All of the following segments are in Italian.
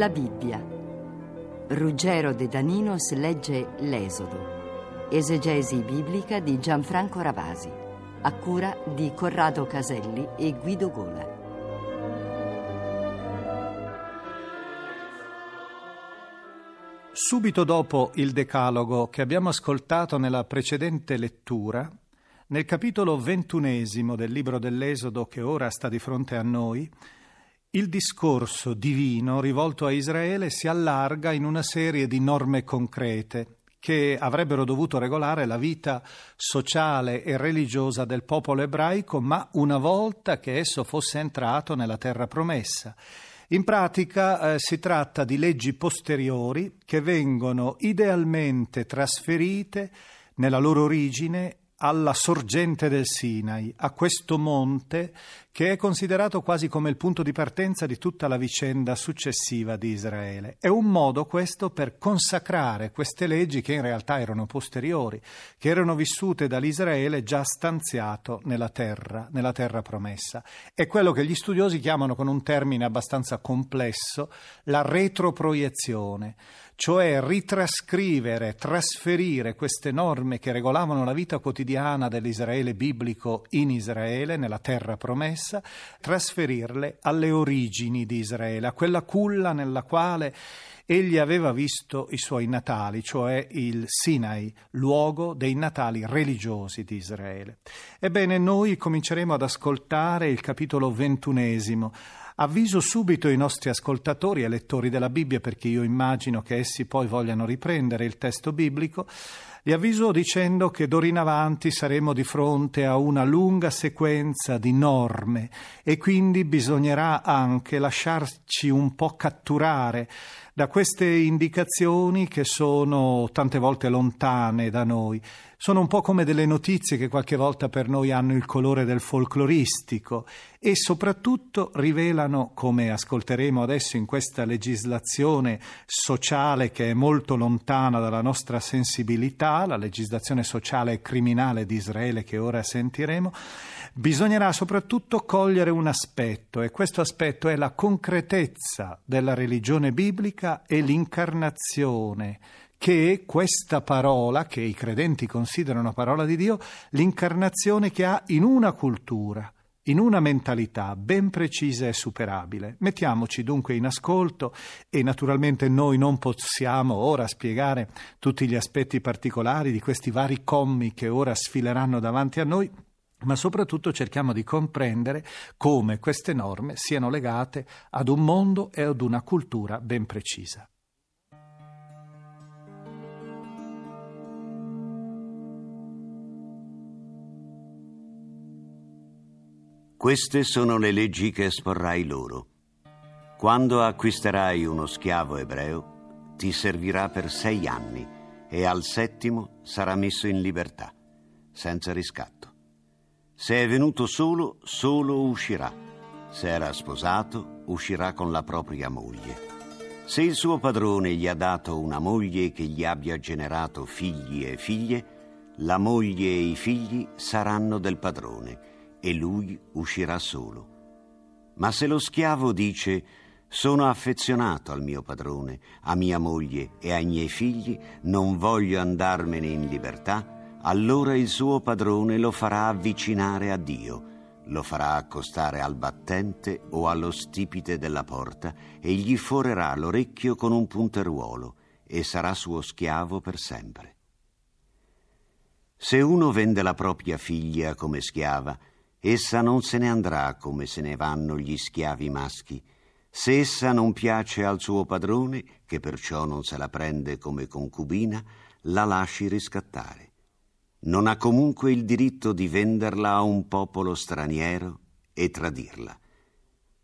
La Bibbia. Ruggero De Daninos legge L'Esodo. Esegesi biblica di Gianfranco Ravasi. A cura di Corrado Caselli e Guido Gola. Subito dopo il Decalogo che abbiamo ascoltato nella precedente lettura, nel capitolo ventunesimo del libro dell'Esodo che ora sta di fronte a noi, il discorso divino rivolto a Israele si allarga in una serie di norme concrete che avrebbero dovuto regolare la vita sociale e religiosa del popolo ebraico, ma una volta che esso fosse entrato nella terra promessa. In pratica eh, si tratta di leggi posteriori che vengono idealmente trasferite nella loro origine alla sorgente del Sinai, a questo monte che è considerato quasi come il punto di partenza di tutta la vicenda successiva di Israele. È un modo questo per consacrare queste leggi che in realtà erano posteriori, che erano vissute dall'Israele già stanziato nella terra, nella terra promessa. È quello che gli studiosi chiamano con un termine abbastanza complesso la retroproiezione, cioè ritrascrivere, trasferire queste norme che regolavano la vita quotidiana dell'Israele biblico in Israele, nella terra promessa, trasferirle alle origini di Israele, a quella culla nella quale egli aveva visto i suoi natali, cioè il Sinai, luogo dei natali religiosi di Israele. Ebbene, noi cominceremo ad ascoltare il capitolo ventunesimo Avviso subito i nostri ascoltatori e lettori della Bibbia, perché io immagino che essi poi vogliano riprendere il testo biblico, li avviso dicendo che d'ora in avanti saremo di fronte a una lunga sequenza di norme e quindi bisognerà anche lasciarci un po' catturare da queste indicazioni che sono tante volte lontane da noi sono un po' come delle notizie che qualche volta per noi hanno il colore del folcloristico e soprattutto rivelano, come ascolteremo adesso in questa legislazione sociale che è molto lontana dalla nostra sensibilità, la legislazione sociale e criminale di Israele che ora sentiremo, bisognerà soprattutto cogliere un aspetto e questo aspetto è la concretezza della religione biblica e l'incarnazione che questa parola, che i credenti considerano parola di Dio, l'incarnazione che ha in una cultura, in una mentalità ben precisa e superabile. Mettiamoci dunque in ascolto e naturalmente noi non possiamo ora spiegare tutti gli aspetti particolari di questi vari commi che ora sfileranno davanti a noi, ma soprattutto cerchiamo di comprendere come queste norme siano legate ad un mondo e ad una cultura ben precisa. Queste sono le leggi che esporrai loro. Quando acquisterai uno schiavo ebreo, ti servirà per sei anni e al settimo sarà messo in libertà, senza riscatto. Se è venuto solo, solo uscirà. Se era sposato, uscirà con la propria moglie. Se il suo padrone gli ha dato una moglie che gli abbia generato figli e figlie, la moglie e i figli saranno del padrone e lui uscirà solo. Ma se lo schiavo dice sono affezionato al mio padrone, a mia moglie e ai miei figli, non voglio andarmene in libertà, allora il suo padrone lo farà avvicinare a Dio, lo farà accostare al battente o allo stipite della porta e gli forerà l'orecchio con un punteruolo e sarà suo schiavo per sempre. Se uno vende la propria figlia come schiava, essa non se ne andrà come se ne vanno gli schiavi maschi, se essa non piace al suo padrone, che perciò non se la prende come concubina, la lasci riscattare. Non ha comunque il diritto di venderla a un popolo straniero e tradirla.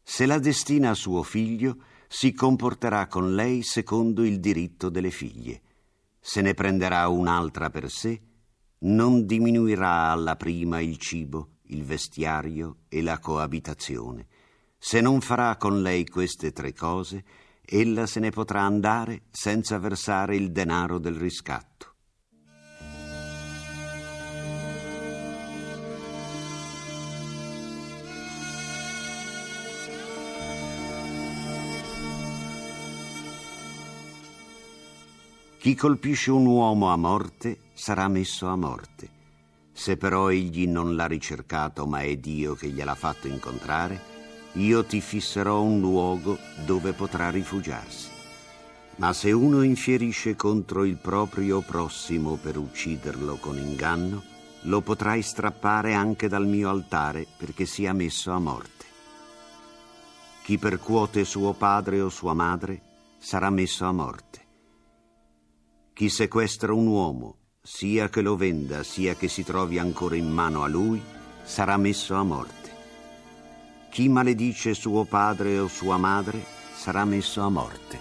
Se la destina a suo figlio, si comporterà con lei secondo il diritto delle figlie. Se ne prenderà un'altra per sé, non diminuirà alla prima il cibo, il vestiario e la coabitazione se non farà con lei queste tre cose, ella se ne potrà andare senza versare il denaro del riscatto. Chi colpisce un uomo a morte sarà messo a morte. Se però egli non l'ha ricercato, ma è Dio che gliel'ha fatto incontrare, io ti fisserò un luogo dove potrà rifugiarsi. Ma se uno infierisce contro il proprio prossimo per ucciderlo con inganno, lo potrai strappare anche dal mio altare perché sia messo a morte. Chi percuote suo padre o sua madre sarà messo a morte. Chi sequestra un uomo, sia che lo venda, sia che si trovi ancora in mano a lui, sarà messo a morte. Chi maledice suo padre o sua madre sarà messo a morte.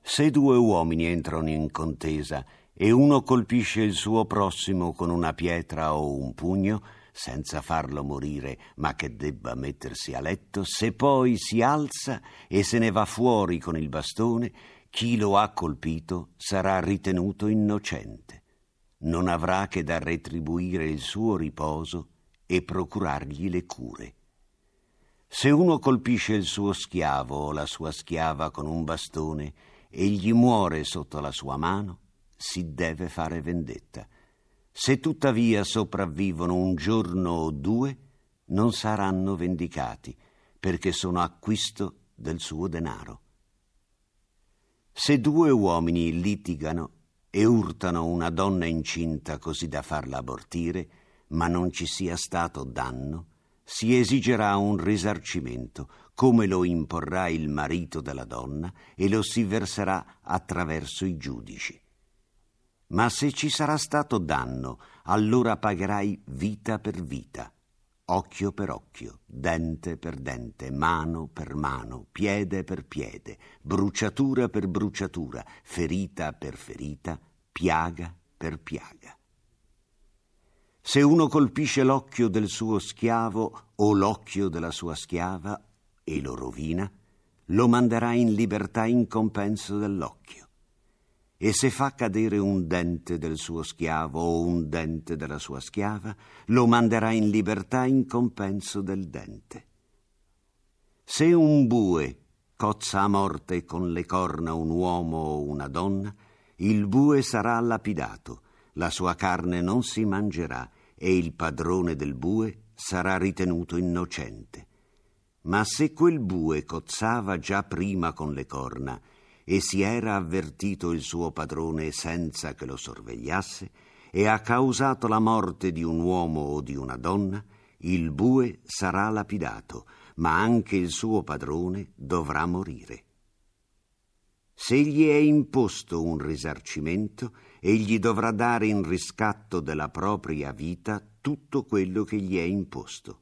Se due uomini entrano in contesa e uno colpisce il suo prossimo con una pietra o un pugno, senza farlo morire, ma che debba mettersi a letto, se poi si alza e se ne va fuori con il bastone, chi lo ha colpito sarà ritenuto innocente. Non avrà che da retribuire il suo riposo e procurargli le cure. Se uno colpisce il suo schiavo o la sua schiava con un bastone e gli muore sotto la sua mano, si deve fare vendetta se tuttavia sopravvivono un giorno o due, non saranno vendicati, perché sono acquisto del suo denaro. Se due uomini litigano e urtano una donna incinta così da farla abortire, ma non ci sia stato danno, si esigerà un risarcimento, come lo imporrà il marito della donna, e lo si verserà attraverso i giudici. Ma se ci sarà stato danno, allora pagherai vita per vita, occhio per occhio, dente per dente, mano per mano, piede per piede, bruciatura per bruciatura, ferita per ferita, piaga per piaga. Se uno colpisce l'occhio del suo schiavo o l'occhio della sua schiava e lo rovina, lo manderà in libertà in compenso dell'occhio e se fa cadere un dente del suo schiavo o un dente della sua schiava, lo manderà in libertà in compenso del dente. Se un bue cozza a morte con le corna un uomo o una donna, il bue sarà lapidato, la sua carne non si mangerà e il padrone del bue sarà ritenuto innocente. Ma se quel bue cozzava già prima con le corna, e si era avvertito il suo padrone senza che lo sorvegliasse e ha causato la morte di un uomo o di una donna, il bue sarà lapidato, ma anche il suo padrone dovrà morire. Se gli è imposto un risarcimento, egli dovrà dare in riscatto della propria vita tutto quello che gli è imposto.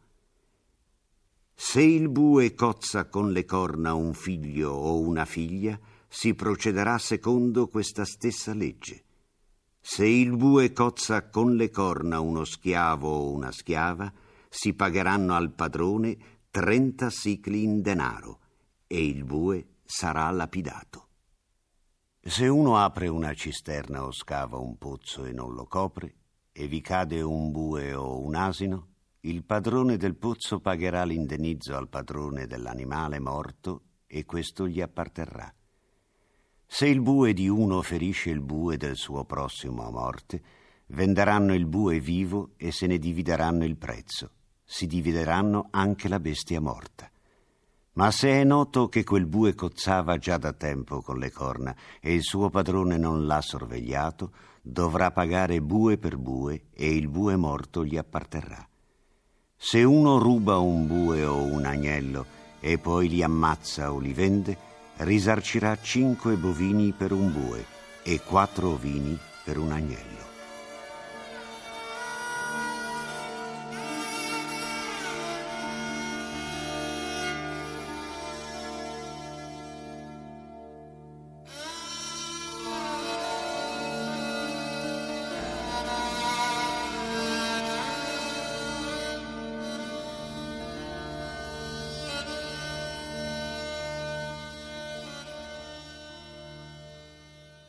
Se il bue cozza con le corna un figlio o una figlia, si procederà secondo questa stessa legge. Se il bue cozza con le corna uno schiavo o una schiava, si pagheranno al padrone trenta sicli in denaro e il bue sarà lapidato. Se uno apre una cisterna o scava un pozzo e non lo copre, e vi cade un bue o un asino, il padrone del pozzo pagherà l'indennizzo al padrone dell'animale morto e questo gli apparterrà. Se il bue di uno ferisce il bue del suo prossimo a morte, venderanno il bue vivo e se ne divideranno il prezzo. Si divideranno anche la bestia morta. Ma se è noto che quel bue cozzava già da tempo con le corna e il suo padrone non l'ha sorvegliato, dovrà pagare bue per bue e il bue morto gli apparterrà. Se uno ruba un bue o un agnello e poi li ammazza o li vende, risarcirà cinque bovini per un bue e quattro ovini per un agnello.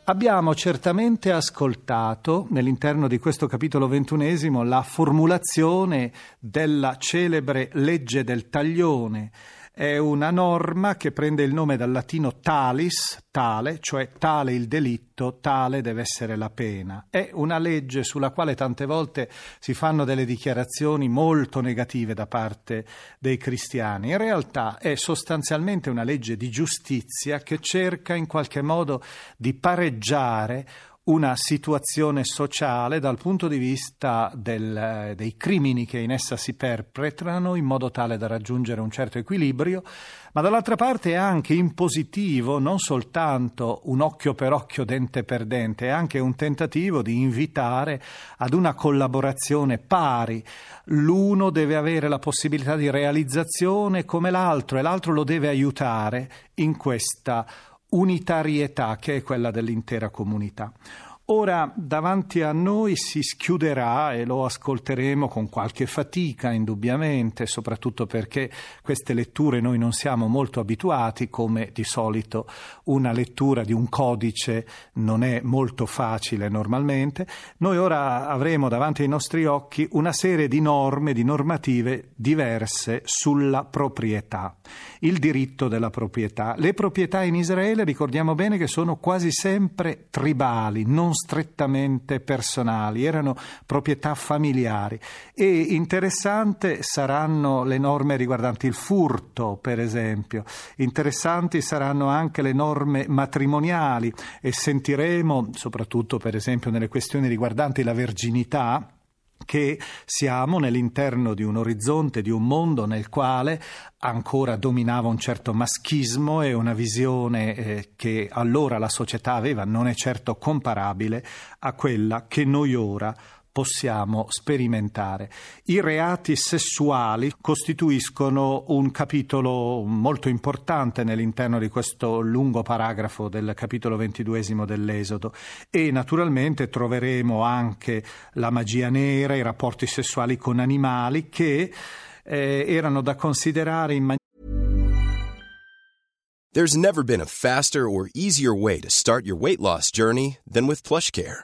Abbiamo certamente ascoltato nell'interno di questo capitolo ventunesimo la formulazione della celebre legge del taglione, è una norma che prende il nome dal latino talis, tale, cioè tale il delitto, tale deve essere la pena. È una legge sulla quale tante volte si fanno delle dichiarazioni molto negative da parte dei cristiani. In realtà è sostanzialmente una legge di giustizia che cerca in qualche modo di pareggiare una situazione sociale dal punto di vista del, dei crimini che in essa si perpetrano in modo tale da raggiungere un certo equilibrio, ma dall'altra parte è anche in positivo non soltanto un occhio per occhio, dente per dente, è anche un tentativo di invitare ad una collaborazione pari. L'uno deve avere la possibilità di realizzazione come l'altro e l'altro lo deve aiutare in questa unitarietà che è quella dell'intera comunità. Ora davanti a noi si schiuderà e lo ascolteremo con qualche fatica, indubbiamente, soprattutto perché queste letture noi non siamo molto abituati, come di solito una lettura di un codice non è molto facile normalmente. Noi ora avremo davanti ai nostri occhi una serie di norme, di normative diverse sulla proprietà, il diritto della proprietà. Le proprietà in Israele ricordiamo bene che sono quasi sempre tribali, non strettamente personali, erano proprietà familiari. E interessante saranno le norme riguardanti il furto, per esempio, interessanti saranno anche le norme matrimoniali e sentiremo, soprattutto per esempio nelle questioni riguardanti la verginità, che siamo nell'interno di un orizzonte, di un mondo nel quale ancora dominava un certo maschismo e una visione eh, che allora la società aveva non è certo comparabile a quella che noi ora possiamo sperimentare. I reati sessuali costituiscono un capitolo molto importante nell'interno di questo lungo paragrafo del capitolo ventiduesimo dell'Esodo e naturalmente troveremo anche la magia nera, i rapporti sessuali con animali che eh, erano da considerare in maniera There's never been a faster or easier way to start your weight loss journey than with PlushCare.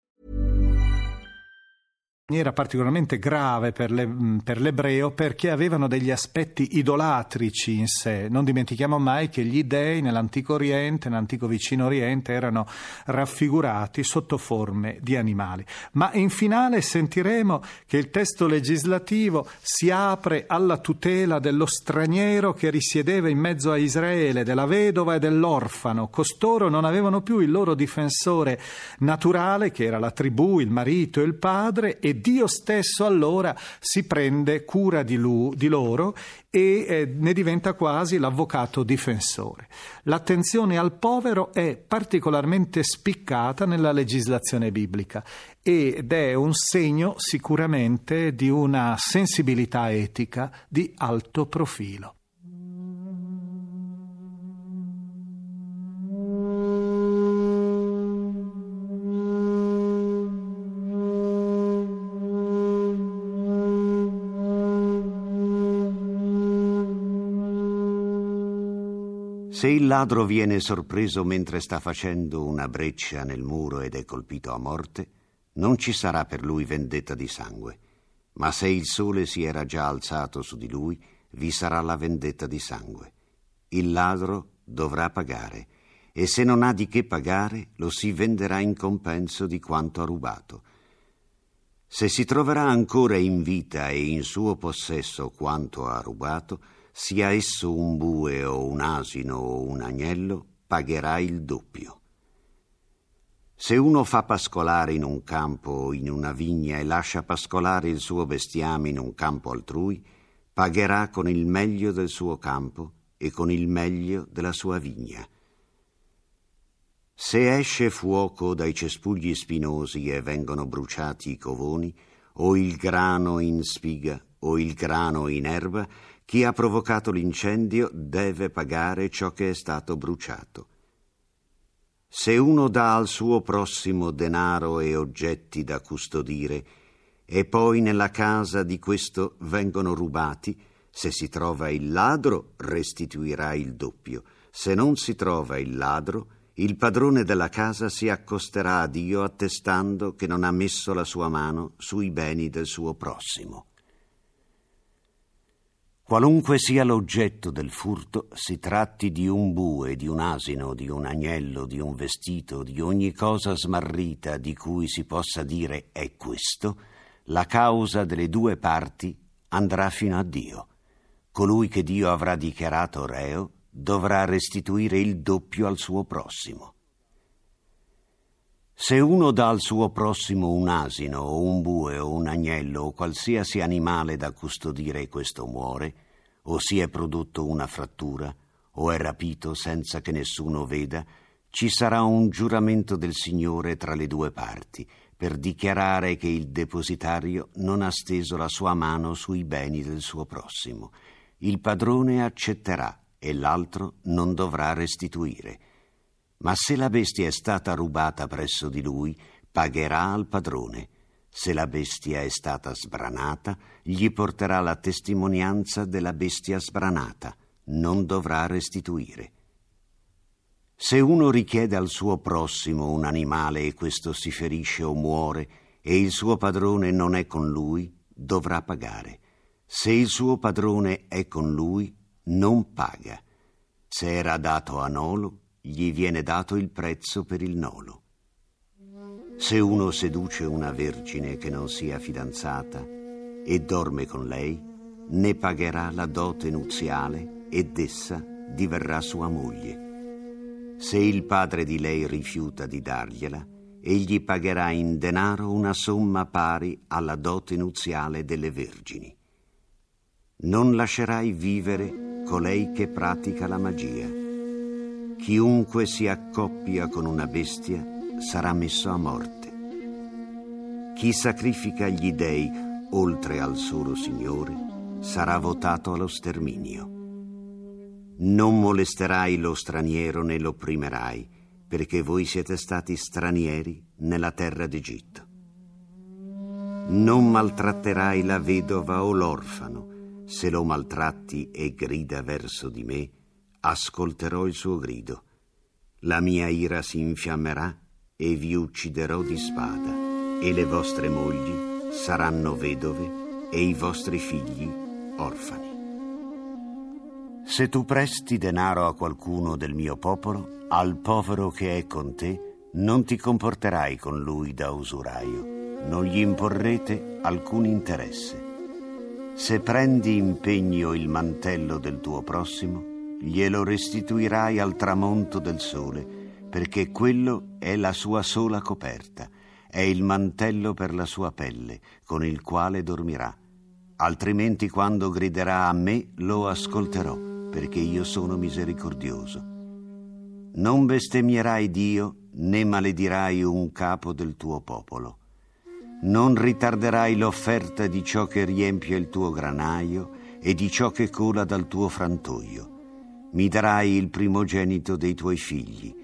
Maniera particolarmente grave per, le, per, l'ebreo perché avevano degli aspetti idolatrici in sé. Non dimentichiamo mai che gli dei nell'antico Oriente, nell'antico vicino Oriente, erano raffigurati sotto forme di animali. Ma in finale sentiremo che il testo legislativo si apre alla tutela dello straniero che risiedeva in mezzo a Israele, della vedova e dell'orfano. Costoro non avevano più il loro difensore naturale, che era la tribù, il marito e il padre, e Dio stesso allora si prende cura di, lui, di loro e eh, ne diventa quasi l'avvocato difensore. L'attenzione al povero è particolarmente spiccata nella legislazione biblica ed è un segno sicuramente di una sensibilità etica di alto profilo. Se il ladro viene sorpreso mentre sta facendo una breccia nel muro ed è colpito a morte, non ci sarà per lui vendetta di sangue. Ma se il sole si era già alzato su di lui, vi sarà la vendetta di sangue. Il ladro dovrà pagare, e se non ha di che pagare, lo si venderà in compenso di quanto ha rubato. Se si troverà ancora in vita e in suo possesso quanto ha rubato, sia esso un bue o un asino o un agnello, pagherà il doppio. Se uno fa pascolare in un campo o in una vigna e lascia pascolare il suo bestiame in un campo altrui, pagherà con il meglio del suo campo e con il meglio della sua vigna. Se esce fuoco dai cespugli spinosi e vengono bruciati i covoni, o il grano in spiga o il grano in erba, chi ha provocato l'incendio deve pagare ciò che è stato bruciato. Se uno dà al suo prossimo denaro e oggetti da custodire, e poi nella casa di questo vengono rubati, se si trova il ladro restituirà il doppio, se non si trova il ladro, il padrone della casa si accosterà a Dio attestando che non ha messo la sua mano sui beni del suo prossimo. Qualunque sia l'oggetto del furto, si tratti di un bue, di un asino, di un agnello, di un vestito, di ogni cosa smarrita di cui si possa dire è questo, la causa delle due parti andrà fino a Dio. Colui che Dio avrà dichiarato reo dovrà restituire il doppio al suo prossimo. Se uno dà al suo prossimo un asino o un bue o un agnello o qualsiasi animale da custodire e questo muore, o si è prodotto una frattura, o è rapito senza che nessuno veda, ci sarà un giuramento del Signore tra le due parti, per dichiarare che il depositario non ha steso la sua mano sui beni del suo prossimo. Il padrone accetterà e l'altro non dovrà restituire. Ma se la bestia è stata rubata presso di lui, pagherà al padrone. Se la bestia è stata sbranata, gli porterà la testimonianza della bestia sbranata, non dovrà restituire. Se uno richiede al suo prossimo un animale e questo si ferisce o muore e il suo padrone non è con lui, dovrà pagare. Se il suo padrone è con lui, non paga. Se era dato a nolo, gli viene dato il prezzo per il nolo. Se uno seduce una vergine che non sia fidanzata e dorme con lei, ne pagherà la dote nuziale ed essa diverrà sua moglie. Se il padre di lei rifiuta di dargliela, egli pagherà in denaro una somma pari alla dote nuziale delle vergini. Non lascerai vivere colei che pratica la magia. Chiunque si accoppia con una bestia sarà messo a morte. Chi sacrifica gli dei oltre al solo Signore sarà votato allo sterminio. Non molesterai lo straniero né lo opprimerai, perché voi siete stati stranieri nella terra d'Egitto. Non maltratterai la vedova o l'orfano. Se lo maltratti e grida verso di me, ascolterò il suo grido. La mia ira si infiammerà e vi ucciderò di spada, e le vostre mogli saranno vedove e i vostri figli orfani. Se tu presti denaro a qualcuno del mio popolo, al povero che è con te, non ti comporterai con lui da usuraio, non gli imporrete alcun interesse. Se prendi impegno il mantello del tuo prossimo, glielo restituirai al tramonto del sole, perché quello è la sua sola coperta, è il mantello per la sua pelle, con il quale dormirà. Altrimenti quando griderà a me lo ascolterò perché io sono misericordioso. Non bestemmierai Dio né maledirai un capo del tuo popolo. Non ritarderai l'offerta di ciò che riempie il tuo granaio e di ciò che cola dal tuo frantoio. Mi darai il primogenito dei tuoi figli,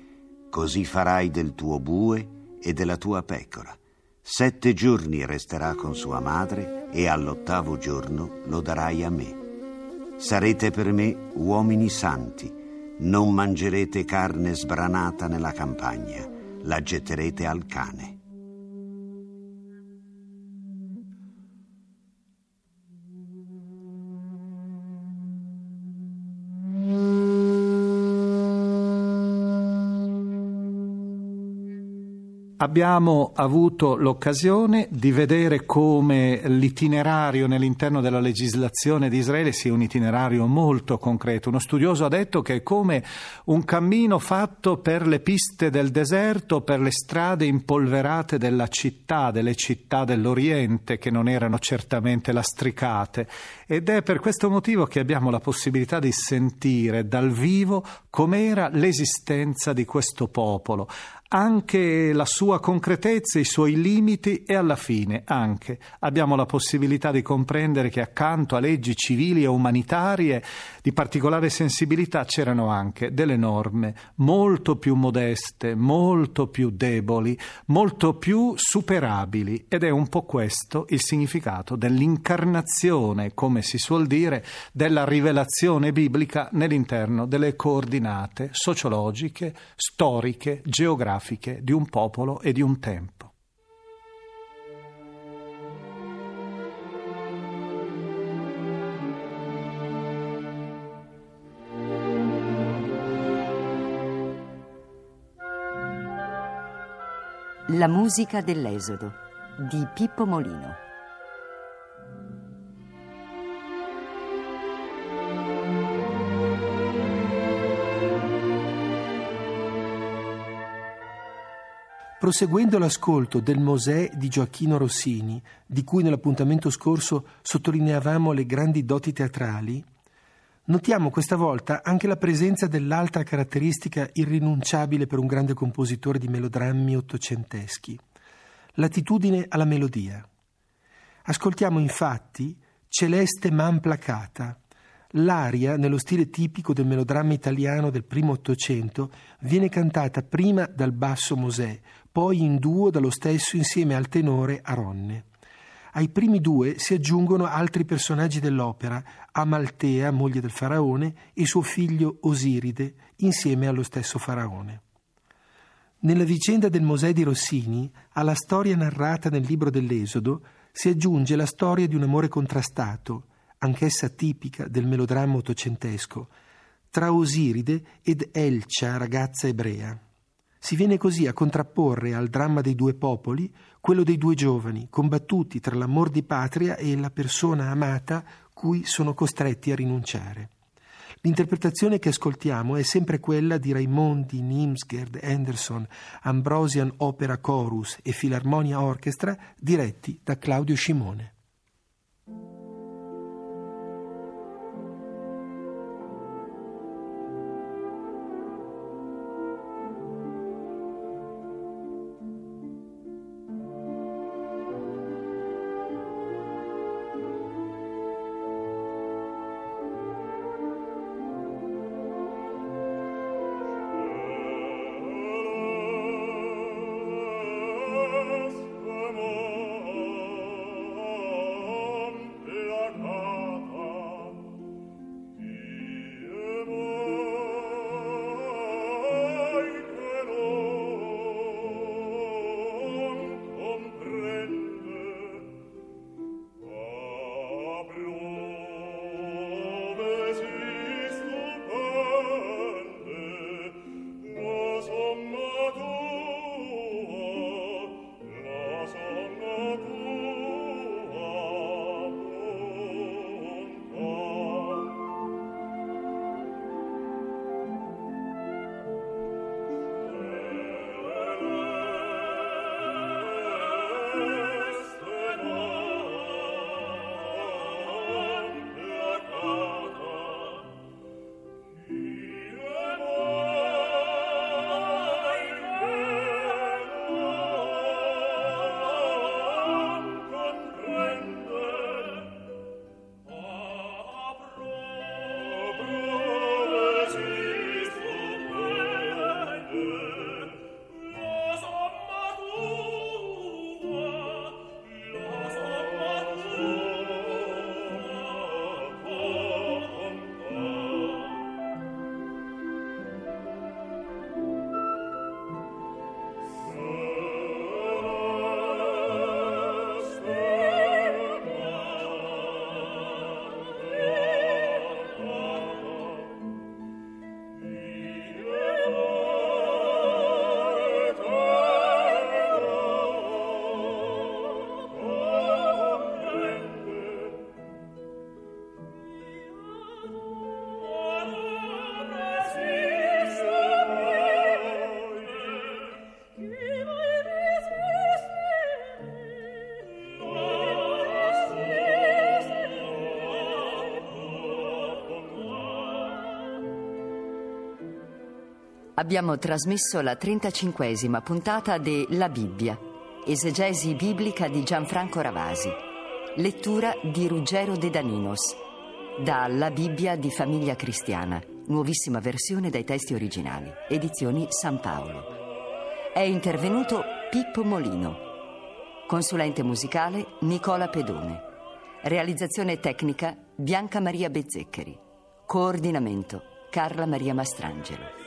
così farai del tuo bue e della tua pecora. Sette giorni resterà con sua madre e all'ottavo giorno lo darai a me. Sarete per me uomini santi, non mangerete carne sbranata nella campagna, la getterete al cane. Abbiamo avuto l'occasione di vedere come l'itinerario nell'interno della legislazione di Israele sia un itinerario molto concreto. Uno studioso ha detto che è come un cammino fatto per le piste del deserto, per le strade impolverate della città, delle città dell'Oriente, che non erano certamente lastricate. Ed è per questo motivo che abbiamo la possibilità di sentire dal vivo com'era l'esistenza di questo popolo anche la sua concretezza, i suoi limiti e alla fine anche. Abbiamo la possibilità di comprendere che accanto a leggi civili e umanitarie di particolare sensibilità c'erano anche delle norme molto più modeste, molto più deboli, molto più superabili. Ed è un po' questo il significato dell'incarnazione, come si suol dire, della rivelazione biblica nell'interno delle coordinate sociologiche, storiche, geografiche geografiche di un popolo e di un tempo. La musica dell'Esodo di Pippo Molino. Proseguendo l'ascolto del Mosè di Gioacchino Rossini, di cui nell'appuntamento scorso sottolineavamo le grandi doti teatrali, notiamo questa volta anche la presenza dell'altra caratteristica irrinunciabile per un grande compositore di melodrammi ottocenteschi, l'attitudine alla melodia. Ascoltiamo infatti Celeste man placata, L'aria, nello stile tipico del melodramma italiano del primo Ottocento, viene cantata prima dal basso Mosè, poi in duo dallo stesso insieme al tenore Aronne. Ai primi due si aggiungono altri personaggi dell'opera, Amaltea, moglie del faraone, e suo figlio Osiride, insieme allo stesso faraone. Nella vicenda del Mosè di Rossini, alla storia narrata nel libro dell'Esodo, si aggiunge la storia di un amore contrastato, anch'essa tipica del melodramma ottocentesco, tra Osiride ed Elcia, ragazza ebrea. Si viene così a contrapporre al dramma dei due popoli quello dei due giovani, combattuti tra l'amor di patria e la persona amata cui sono costretti a rinunciare. L'interpretazione che ascoltiamo è sempre quella di Raimondi, Nimsgerd, Anderson, Ambrosian Opera Chorus e Filarmonia Orchestra diretti da Claudio Scimone. Abbiamo trasmesso la 35esima puntata de La Bibbia, esegesi biblica di Gianfranco Ravasi, lettura di Ruggero De Daninos, da La Bibbia di Famiglia Cristiana, nuovissima versione dai testi originali, edizioni San Paolo. È intervenuto Pippo Molino, consulente musicale Nicola Pedone, realizzazione tecnica Bianca Maria Bezzeccheri, coordinamento Carla Maria Mastrangelo.